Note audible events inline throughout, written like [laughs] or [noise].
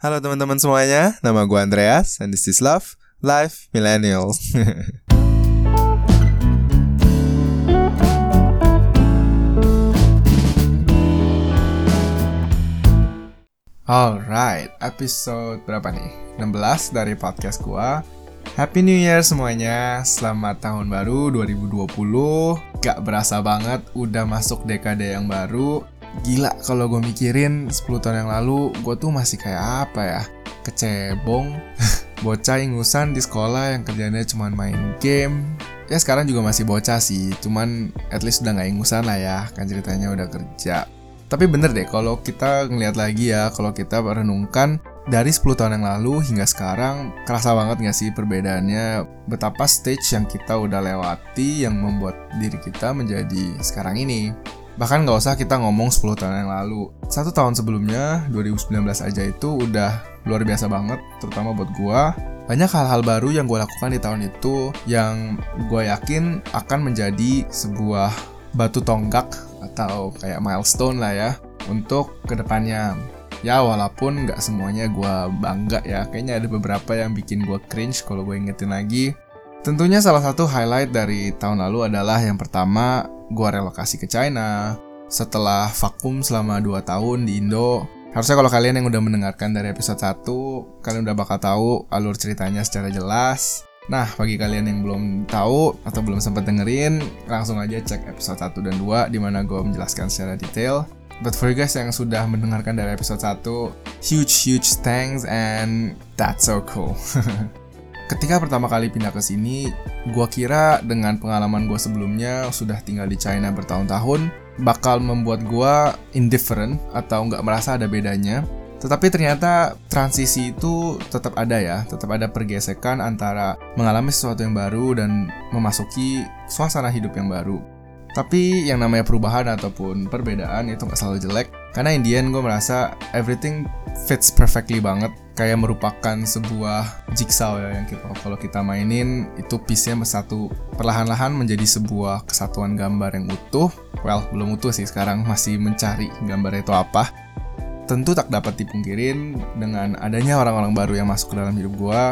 Halo teman-teman semuanya, nama gue Andreas and this is Love Life Millennial. [laughs] Alright, episode berapa nih? 16 dari podcast gua. Happy New Year semuanya, selamat tahun baru 2020 Gak berasa banget, udah masuk dekade yang baru Gila kalau gue mikirin 10 tahun yang lalu, gue tuh masih kayak apa ya? Kecebong, [laughs] bocah ingusan di sekolah yang kerjanya cuma main game Ya sekarang juga masih bocah sih, cuman at least udah gak ingusan lah ya, kan ceritanya udah kerja tapi bener deh kalau kita ngeliat lagi ya, kalau kita merenungkan dari 10 tahun yang lalu hingga sekarang kerasa banget gak sih perbedaannya betapa stage yang kita udah lewati yang membuat diri kita menjadi sekarang ini. Bahkan gak usah kita ngomong 10 tahun yang lalu. Satu tahun sebelumnya, 2019 aja itu udah luar biasa banget, terutama buat gua. Banyak hal-hal baru yang gue lakukan di tahun itu yang gue yakin akan menjadi sebuah batu tonggak atau kayak milestone lah ya untuk ke depannya. Ya walaupun nggak semuanya gue bangga ya, kayaknya ada beberapa yang bikin gue cringe kalau gue ingetin lagi. Tentunya salah satu highlight dari tahun lalu adalah yang pertama gue relokasi ke China. Setelah vakum selama 2 tahun di Indo, harusnya kalau kalian yang udah mendengarkan dari episode 1, kalian udah bakal tahu alur ceritanya secara jelas. Nah, bagi kalian yang belum tahu atau belum sempat dengerin, langsung aja cek episode 1 dan 2 di mana gue menjelaskan secara detail. But for you guys yang sudah mendengarkan dari episode 1, huge huge thanks and that's so cool. [laughs] Ketika pertama kali pindah ke sini, gue kira dengan pengalaman gue sebelumnya sudah tinggal di China bertahun-tahun, bakal membuat gue indifferent atau nggak merasa ada bedanya tetapi ternyata transisi itu tetap ada ya, tetap ada pergesekan antara mengalami sesuatu yang baru dan memasuki suasana hidup yang baru. Tapi yang namanya perubahan ataupun perbedaan itu nggak selalu jelek, karena Indian gue merasa everything fits perfectly banget, kayak merupakan sebuah jigsaw ya yang kita kalau kita mainin itu piece-nya bersatu perlahan-lahan menjadi sebuah kesatuan gambar yang utuh. Well, belum utuh sih sekarang masih mencari gambar itu apa. Tentu tak dapat dipungkirin dengan adanya orang-orang baru yang masuk ke dalam hidup gue,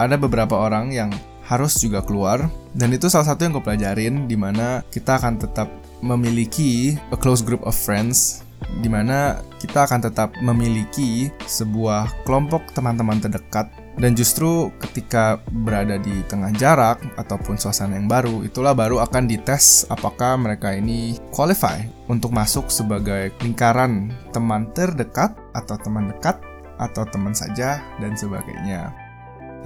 ada beberapa orang yang harus juga keluar dan itu salah satu yang gue pelajarin di mana kita akan tetap memiliki a close group of friends di mana kita akan tetap memiliki sebuah kelompok teman-teman terdekat dan justru ketika berada di tengah jarak ataupun suasana yang baru, itulah baru akan dites apakah mereka ini qualify untuk masuk sebagai lingkaran teman terdekat atau teman dekat atau teman saja dan sebagainya.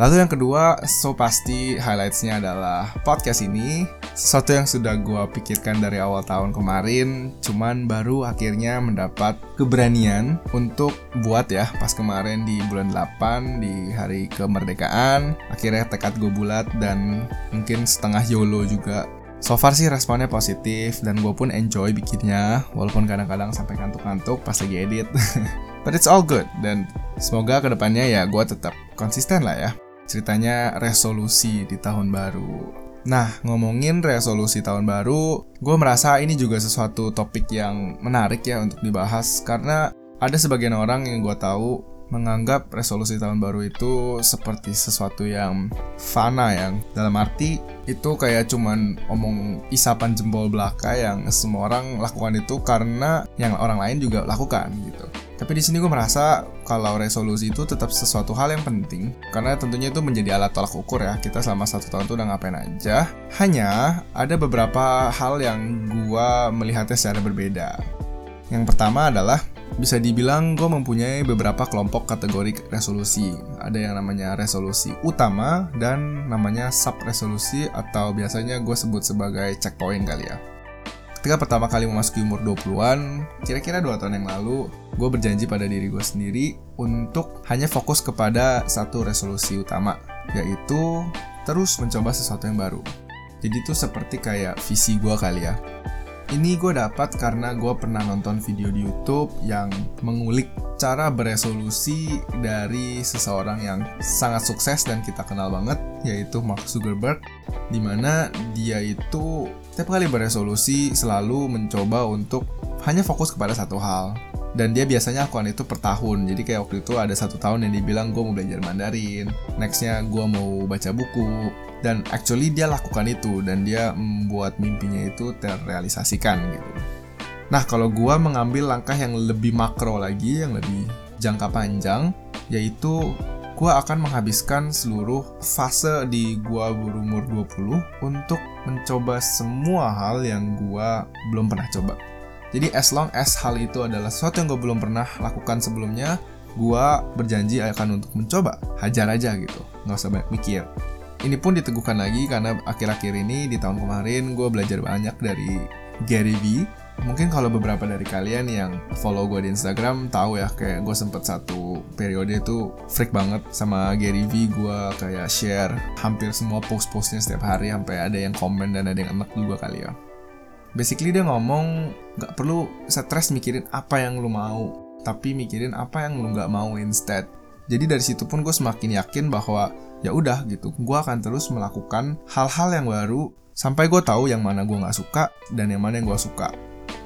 Lalu yang kedua, so pasti highlightsnya adalah podcast ini. Sesuatu yang sudah gue pikirkan dari awal tahun kemarin, cuman baru akhirnya mendapat keberanian untuk buat ya pas kemarin di bulan 8 di hari kemerdekaan. Akhirnya tekad gue bulat dan mungkin setengah YOLO juga So far sih responnya positif dan gue pun enjoy bikinnya walaupun kadang-kadang sampai ngantuk-ngantuk pas lagi edit. [laughs] But it's all good dan semoga ke depannya ya gue tetap konsisten lah ya. Ceritanya resolusi di tahun baru. Nah, ngomongin resolusi tahun baru, gue merasa ini juga sesuatu topik yang menarik ya untuk dibahas karena ada sebagian orang yang gue tahu menganggap resolusi tahun baru itu seperti sesuatu yang fana yang dalam arti itu kayak cuman omong isapan jempol belaka yang semua orang lakukan itu karena yang orang lain juga lakukan gitu. Tapi di sini gue merasa kalau resolusi itu tetap sesuatu hal yang penting karena tentunya itu menjadi alat tolak ukur ya kita selama satu tahun itu udah ngapain aja. Hanya ada beberapa hal yang gue melihatnya secara berbeda. Yang pertama adalah bisa dibilang gue mempunyai beberapa kelompok kategori resolusi. Ada yang namanya resolusi utama dan namanya sub resolusi atau biasanya gue sebut sebagai checkpoint kali ya ketika pertama kali memasuki umur 20-an, kira-kira 2 tahun yang lalu, gue berjanji pada diri gue sendiri untuk hanya fokus kepada satu resolusi utama, yaitu terus mencoba sesuatu yang baru. Jadi itu seperti kayak visi gue kali ya. Ini gue dapat karena gue pernah nonton video di YouTube yang mengulik cara beresolusi dari seseorang yang sangat sukses dan kita kenal banget, yaitu Mark Zuckerberg, di mana dia itu setiap kali beresolusi selalu mencoba untuk hanya fokus kepada satu hal. dan dia biasanya lakukan itu per tahun. Jadi kayak waktu itu ada satu tahun yang dibilang gue mau belajar Mandarin. Nextnya gue mau baca buku. Dan actually dia lakukan itu. Dan dia membuat mimpinya itu terrealisasikan gitu. Nah kalau gue mengambil langkah yang lebih makro lagi yang lebih jangka panjang yaitu gue akan menghabiskan seluruh fase di gue berumur 20 untuk mencoba semua hal yang gue belum pernah coba jadi as long as hal itu adalah sesuatu yang gue belum pernah lakukan sebelumnya, gue berjanji akan untuk mencoba. Hajar aja gitu, nggak usah banyak mikir. Ini pun diteguhkan lagi karena akhir-akhir ini di tahun kemarin gue belajar banyak dari Gary Vee. Mungkin kalau beberapa dari kalian yang follow gue di Instagram tahu ya kayak gue sempet satu periode itu freak banget sama Gary Vee gue kayak share hampir semua post-postnya setiap hari sampai ada yang komen dan ada yang enak juga kali ya. Basically dia ngomong nggak perlu stres mikirin apa yang lu mau tapi mikirin apa yang lu nggak mau instead. Jadi dari situ pun gue semakin yakin bahwa ya udah gitu gue akan terus melakukan hal-hal yang baru sampai gue tahu yang mana gue nggak suka dan yang mana yang gue suka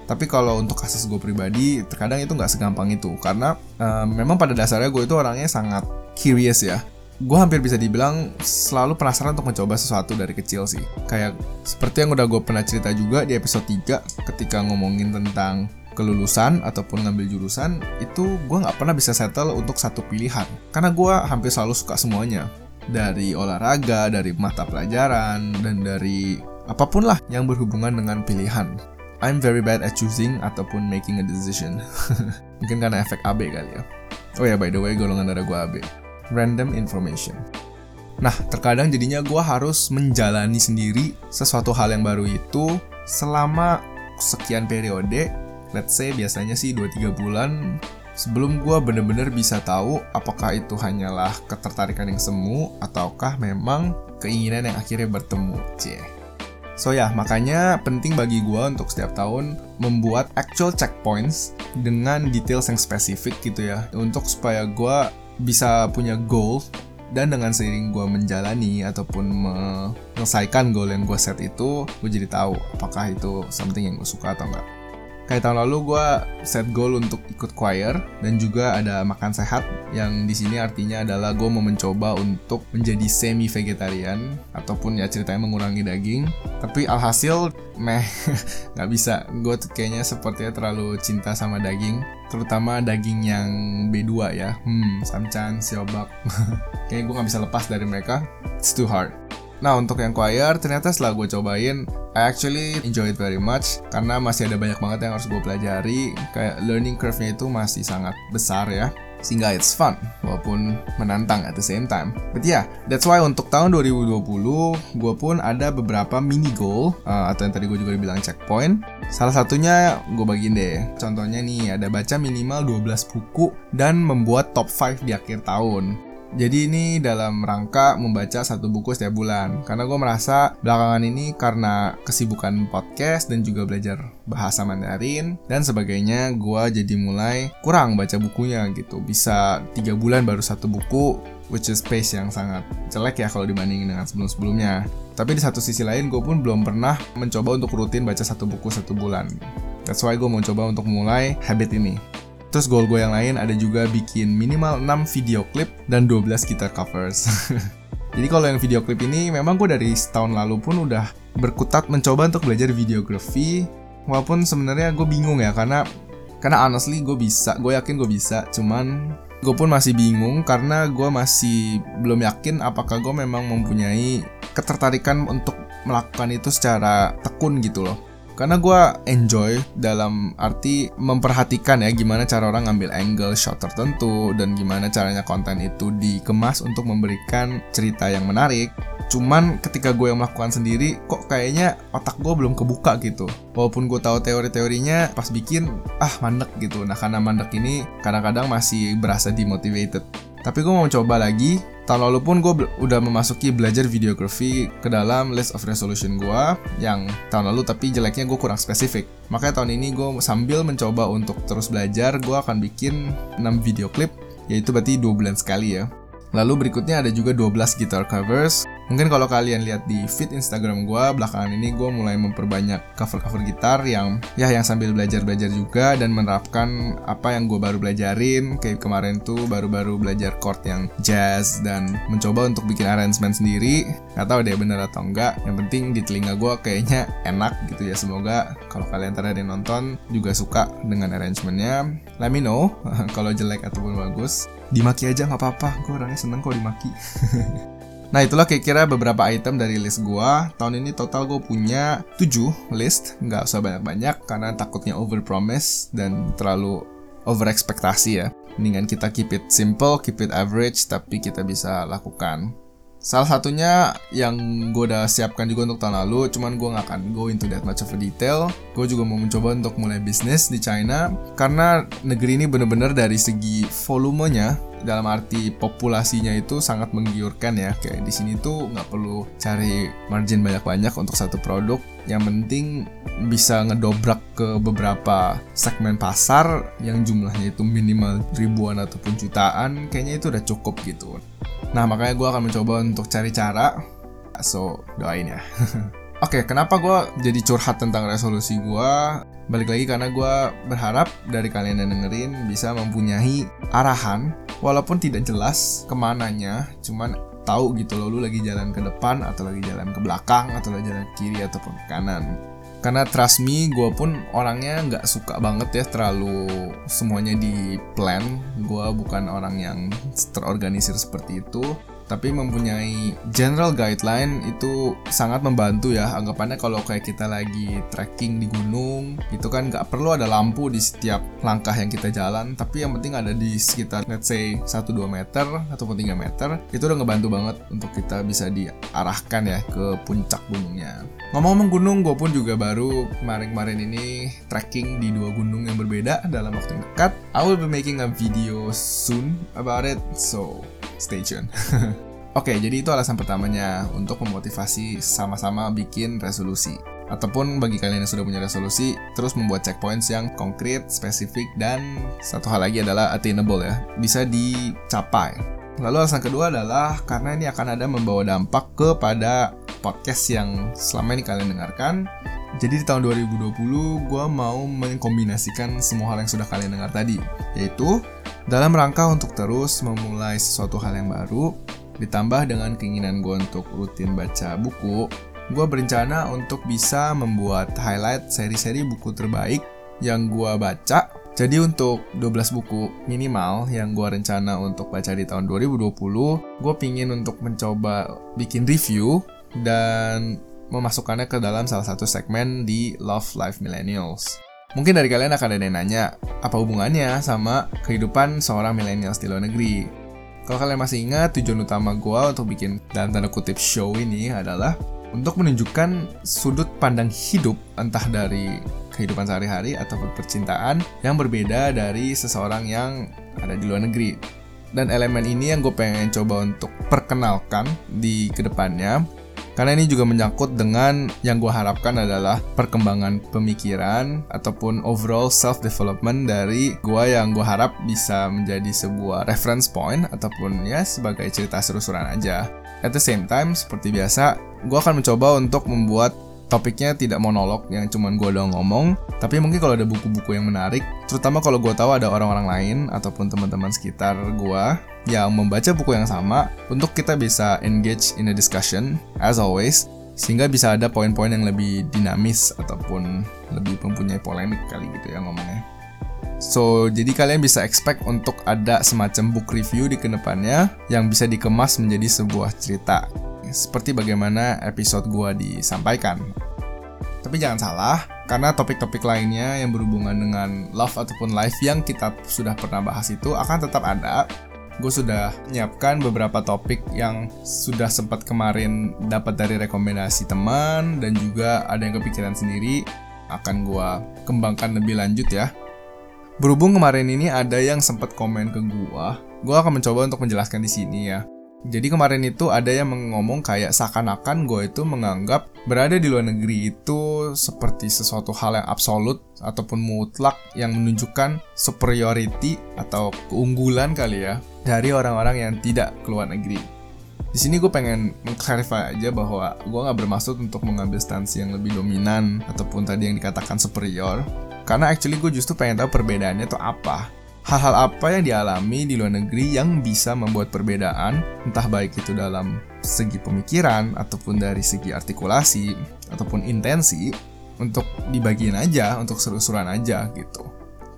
tapi kalau untuk kasus gue pribadi terkadang itu nggak segampang itu. Karena uh, memang pada dasarnya gue itu orangnya sangat curious ya. Gue hampir bisa dibilang selalu penasaran untuk mencoba sesuatu dari kecil sih. Kayak seperti yang udah gue pernah cerita juga di episode 3 ketika ngomongin tentang kelulusan ataupun ngambil jurusan itu gue nggak pernah bisa settle untuk satu pilihan. Karena gue hampir selalu suka semuanya. Dari olahraga dari mata pelajaran dan dari apa pun lah yang berhubungan dengan pilihan I'm very bad at choosing ataupun making a decision [laughs] mungkin karena efek AB kali ya oh ya by the way golongan darah gue AB random information. Nah, terkadang jadinya gue harus menjalani sendiri sesuatu hal yang baru itu selama sekian periode, let's say biasanya sih 2-3 bulan, sebelum gue bener-bener bisa tahu apakah itu hanyalah ketertarikan yang semu ataukah memang keinginan yang akhirnya bertemu. Cie. So ya, makanya penting bagi gue untuk setiap tahun membuat actual checkpoints dengan details yang spesifik gitu ya, untuk supaya gue bisa punya goal dan dengan seiring gue menjalani ataupun menyelesaikan goal yang gue set itu gue jadi tahu apakah itu something yang gue suka atau enggak kayak tahun lalu gue set goal untuk ikut choir dan juga ada makan sehat yang di sini artinya adalah gue mau mencoba untuk menjadi semi vegetarian ataupun ya ceritanya mengurangi daging. Tapi alhasil meh [laughs] nggak bisa. Gue kayaknya sepertinya terlalu cinta sama daging terutama daging yang B2 ya. Hmm samcan siobak. [laughs] Kayaknya gue nggak bisa lepas dari mereka. It's too hard Nah untuk yang choir ternyata setelah gue cobain I actually enjoy it very much karena masih ada banyak banget yang harus gue pelajari kayak learning curve-nya itu masih sangat besar ya sehingga it's fun walaupun menantang at the same time. But yeah, that's why untuk tahun 2020 gue pun ada beberapa mini goal uh, atau yang tadi gue juga bilang checkpoint. Salah satunya gue bagiin deh. Contohnya nih ada baca minimal 12 buku dan membuat top 5 di akhir tahun. Jadi ini dalam rangka membaca satu buku setiap bulan. Karena gue merasa belakangan ini karena kesibukan podcast dan juga belajar bahasa Mandarin Dan sebagainya gue jadi mulai kurang baca bukunya gitu. Bisa tiga bulan baru satu buku Which is pace yang sangat jelek ya kalau dibandingin dengan sebelum-sebelumnya. Tapi di satu sisi lain gue pun belum pernah mencoba untuk rutin baca satu buku satu bulan. That's why gue mau coba untuk mulai habit ini Terus goal gue yang lain ada juga bikin minimal 6 video klip dan 12 gitar covers. [laughs] Jadi kalau yang video klip ini memang gue dari setahun lalu pun udah berkutat mencoba untuk belajar videografi. Walaupun sebenarnya gue bingung ya karena karena honestly gue bisa gue yakin gue bisa. Cuman gue pun masih bingung karena gue masih belum yakin apakah gue memang mempunyai ketertarikan untuk melakukan itu secara tekun gitu loh karena gue enjoy dalam arti memperhatikan ya gimana cara orang ngambil angle shot tertentu dan gimana caranya konten itu dikemas untuk memberikan cerita yang menarik. Cuman ketika gue yang melakukan sendiri kok kayaknya otak gue belum kebuka gitu. Walaupun gue tahu teori-teorinya pas bikin ah mandek gitu. Nah karena mandek ini kadang-kadang masih berasa demotivated. Tapi gue mau coba lagi tahun lalu pun gue udah memasuki belajar videografi ke dalam list of resolution gue yang tahun lalu tapi jeleknya gue kurang spesifik. Makanya tahun ini gue sambil mencoba untuk terus belajar gue akan bikin 6 video klip yaitu berarti 2 bulan sekali ya. Lalu berikutnya ada juga 12 guitar covers Mungkin kalau kalian lihat di feed Instagram gue belakangan ini gue mulai memperbanyak cover-cover gitar yang ya yang sambil belajar-belajar juga dan menerapkan apa yang gue baru belajarin. Kayak kemarin tuh baru-baru belajar chord yang jazz dan mencoba untuk bikin arrangement sendiri. Gak tahu deh bener atau enggak. Yang penting di telinga gue kayaknya enak gitu ya. Semoga kalau kalian tadi nonton juga suka dengan arrangementnya. Let me know [laughs] kalau jelek ataupun bagus. Dimaki aja nggak apa-apa. Gue orangnya seneng kok dimaki [laughs] Nah itulah kira-kira beberapa item dari list gua. Tahun ini total gue punya 7 list, nggak usah banyak-banyak karena takutnya over promise dan terlalu over ekspektasi ya. Mendingan kita keep it simple, keep it average, tapi kita bisa lakukan. Salah satunya yang gue udah siapkan juga untuk tahun lalu, cuman gue gak akan go into that much of a detail. Gue juga mau mencoba untuk mulai bisnis di China, karena negeri ini bener-bener dari segi volumenya dalam arti populasinya itu sangat menggiurkan ya. Kayak di sini tuh nggak perlu cari margin banyak-banyak untuk satu produk. Yang penting bisa ngedobrak ke beberapa segmen pasar yang jumlahnya itu minimal ribuan ataupun jutaan kayaknya itu udah cukup gitu. Nah makanya gue akan mencoba untuk cari cara. So doain ya. [laughs] Oke, okay, kenapa gue jadi curhat tentang resolusi gue? Balik lagi karena gue berharap dari kalian yang dengerin bisa mempunyai arahan, walaupun tidak jelas ke mananya, cuman tahu gitu loh lu lagi jalan ke depan atau lagi jalan ke belakang atau lagi jalan ke kiri ataupun ke kanan. Karena trust me, gue pun orangnya nggak suka banget ya terlalu semuanya di plan. Gue bukan orang yang terorganisir seperti itu tapi mempunyai general guideline itu sangat membantu ya. Anggapannya kalau kayak kita lagi trekking di gunung itu kan nggak perlu ada lampu di setiap langkah yang kita jalan. Tapi yang penting ada di sekitar let's say 1-2 meter ataupun 3 meter itu udah ngebantu banget untuk kita bisa diarahkan ya ke puncak gunungnya. Ngomong-ngomong gunung gue pun juga baru kemarin-kemarin ini trekking di dua gunung yang berbeda dalam waktu yang dekat. I will be making a video soon about it so stay tune. [laughs] Oke, jadi itu alasan pertamanya untuk memotivasi sama-sama bikin resolusi. Ataupun bagi kalian yang sudah punya resolusi, terus membuat checkpoints yang konkret, spesifik, dan satu hal lagi adalah attainable ya, bisa dicapai. Lalu alasan kedua adalah karena ini akan ada membawa dampak kepada podcast yang selama ini kalian dengarkan. Jadi di tahun 2020 gue mau mengkombinasikan semua hal yang sudah kalian dengar tadi, yaitu dalam rangka untuk terus memulai sesuatu hal yang baru, ditambah dengan keinginan gue untuk rutin baca buku, gue berencana untuk bisa membuat highlight seri-seri buku terbaik yang gue baca. Jadi untuk 12 buku minimal yang gue rencana untuk baca di tahun 2020, gue pingin untuk mencoba bikin review dan memasukkannya ke dalam salah satu segmen di Love Life Millennials. Mungkin dari kalian akan ada yang nanya, apa hubungannya sama kehidupan seorang milenial di luar negeri? Kalau kalian masih ingat, tujuan utama gue untuk bikin dalam tanda kutip show ini adalah untuk menunjukkan sudut pandang hidup entah dari kehidupan sehari-hari ataupun percintaan yang berbeda dari seseorang yang ada di luar negeri. Dan elemen ini yang gue pengen coba untuk perkenalkan di ke depannya karena ini juga menyangkut dengan yang gue harapkan adalah perkembangan pemikiran ataupun overall self development dari gue yang gue harap bisa menjadi sebuah reference point ataupun ya sebagai cerita seru-seruan aja. At the same time, seperti biasa, gue akan mencoba untuk membuat topiknya tidak monolog yang cuman gue doang ngomong tapi mungkin kalau ada buku-buku yang menarik terutama kalau gue tahu ada orang-orang lain ataupun teman-teman sekitar gue yang membaca buku yang sama untuk kita bisa engage in a discussion as always sehingga bisa ada poin-poin yang lebih dinamis ataupun lebih mempunyai polemik kali gitu ya ngomongnya. So, jadi kalian bisa expect untuk ada semacam book review di ke depannya yang bisa dikemas menjadi sebuah cerita seperti bagaimana episode gua disampaikan. Tapi jangan salah, karena topik-topik lainnya yang berhubungan dengan love ataupun life yang kita sudah pernah bahas itu akan tetap ada. Gue sudah menyiapkan beberapa topik yang sudah sempat kemarin dapat dari rekomendasi teman dan juga ada yang kepikiran sendiri akan gue kembangkan lebih lanjut ya. Berhubung kemarin ini ada yang sempat komen ke gue, gue akan mencoba untuk menjelaskan di sini ya. Jadi kemarin itu ada yang ngomong kayak seakan-akan gue itu menganggap berada di luar negeri itu seperti sesuatu hal yang absolut ataupun mutlak yang menunjukkan superiority atau keunggulan kali ya dari orang-orang yang tidak keluar negeri. Di sini gue pengen mengclarify aja bahwa gue nggak bermaksud untuk mengambil stansi yang lebih dominan ataupun tadi yang dikatakan superior. Karena actually gue justru pengen tahu perbedaannya itu apa. Hal-hal apa yang dialami di luar negeri yang bisa membuat perbedaan, entah baik itu dalam segi pemikiran ataupun dari segi artikulasi ataupun intensi, untuk dibagiin aja, untuk seru-seruan aja gitu.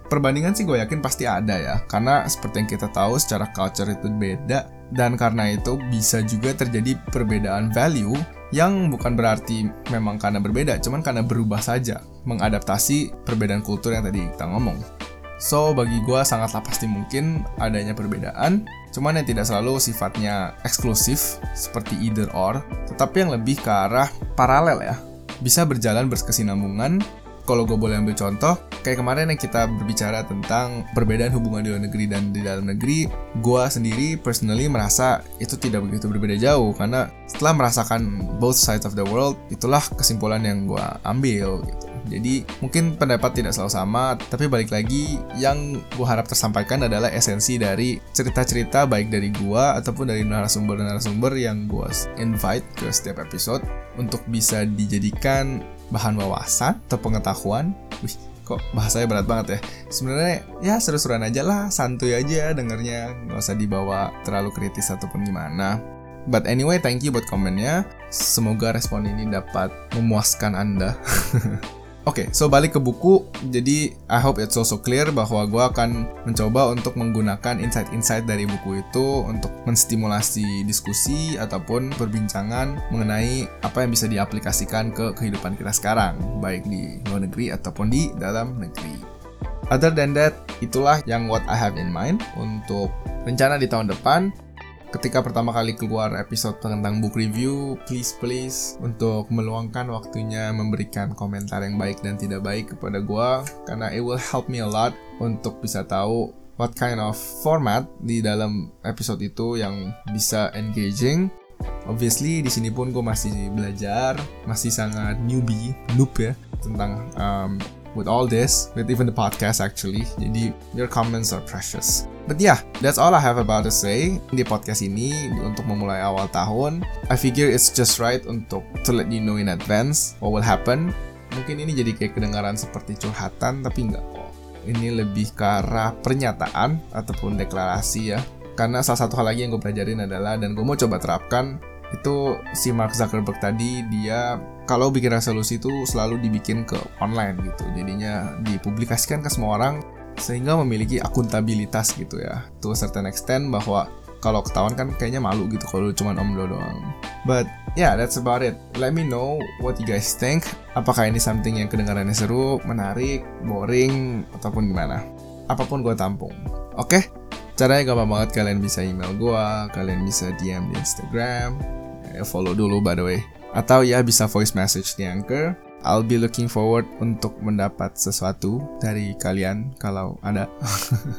Perbandingan sih gue yakin pasti ada ya karena seperti yang kita tahu secara culture itu beda dan karena itu bisa juga terjadi perbedaan value yang bukan berarti memang karena berbeda cuman karena berubah saja mengadaptasi perbedaan kultur yang tadi kita ngomong So, bagi gue sangatlah pasti mungkin adanya perbedaan, cuman yang tidak selalu sifatnya eksklusif, seperti either or, tetapi yang lebih ke arah paralel ya. Bisa berjalan berkesinambungan kalau gue boleh ambil contoh, kayak kemarin yang kita berbicara tentang perbedaan hubungan di luar negeri dan di dalam negeri, gue sendiri personally merasa itu tidak begitu berbeda jauh karena setelah merasakan both sides of the world, itulah kesimpulan yang gue ambil gitu. Jadi mungkin pendapat tidak selalu sama, tapi balik lagi yang gue harap tersampaikan adalah esensi dari cerita-cerita baik dari gue ataupun dari narasumber-narasumber yang gue invite ke setiap episode untuk bisa dijadikan bahan wawasan atau pengetahuan. Wih, kok bahasanya berat banget ya. Sebenarnya ya seru-seruan aja lah, santuy aja dengernya, nggak usah dibawa terlalu kritis ataupun gimana. But anyway, thank you buat komennya. Semoga respon ini dapat memuaskan Anda. [laughs] Oke, okay, so balik ke buku. Jadi, I hope it's also clear bahwa gue akan mencoba untuk menggunakan insight-insight dari buku itu untuk menstimulasi diskusi ataupun perbincangan mengenai apa yang bisa diaplikasikan ke kehidupan kita sekarang, baik di luar negeri ataupun di dalam negeri. Other than that, itulah yang what I have in mind untuk rencana di tahun depan ketika pertama kali keluar episode tentang book review, please please untuk meluangkan waktunya memberikan komentar yang baik dan tidak baik kepada gue karena it will help me a lot untuk bisa tahu what kind of format di dalam episode itu yang bisa engaging. Obviously di sini pun gue masih belajar, masih sangat newbie, noob ya tentang um, with all this, with even the podcast actually. Jadi your comments are precious. But yeah, that's all I have about to say di podcast ini untuk memulai awal tahun. I figure it's just right untuk to let you know in advance what will happen. Mungkin ini jadi kayak kedengaran seperti curhatan tapi enggak kok. Ini lebih ke arah pernyataan ataupun deklarasi ya. Karena salah satu hal lagi yang gue pelajarin adalah dan gue mau coba terapkan itu si Mark Zuckerberg tadi dia kalau bikin resolusi itu selalu dibikin ke online gitu jadinya dipublikasikan ke semua orang sehingga memiliki akuntabilitas gitu ya to a certain extent bahwa kalau ketahuan kan kayaknya malu gitu kalau cuma om doang. But yeah, that's about it. Let me know what you guys think. Apakah ini something yang kedengarannya seru, menarik, boring, ataupun gimana? Apa pun gue tampung. Oke? Okay? Caranya gampang banget kalian bisa email gue, kalian bisa DM di Instagram, ya, follow dulu by the way atau ya bisa voice message di Anchor. I'll be looking forward untuk mendapat sesuatu dari kalian kalau ada.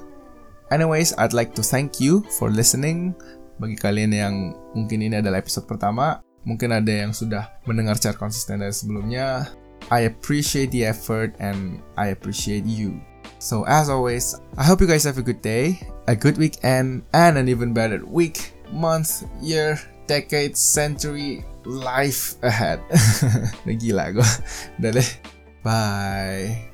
[laughs] Anyways, I'd like to thank you for listening. Bagi kalian yang mungkin ini adalah episode pertama, mungkin ada yang sudah mendengar secara konsisten dari sebelumnya. I appreciate the effort and I appreciate you. So as always, I hope you guys have a good day, a good weekend, and an even better week, month, year, decade, century, life ahead. [laughs] Udah gila gue. Udah deh. Bye.